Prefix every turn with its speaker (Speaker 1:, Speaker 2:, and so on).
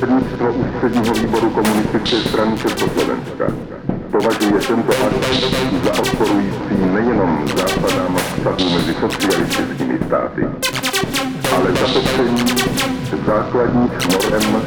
Speaker 1: Předsednictvo ústředního výboru komunistické strany Československa považuje tento akt za odporující nejenom zásadám vztahů mezi socialistickými státy, ale za popření základních norm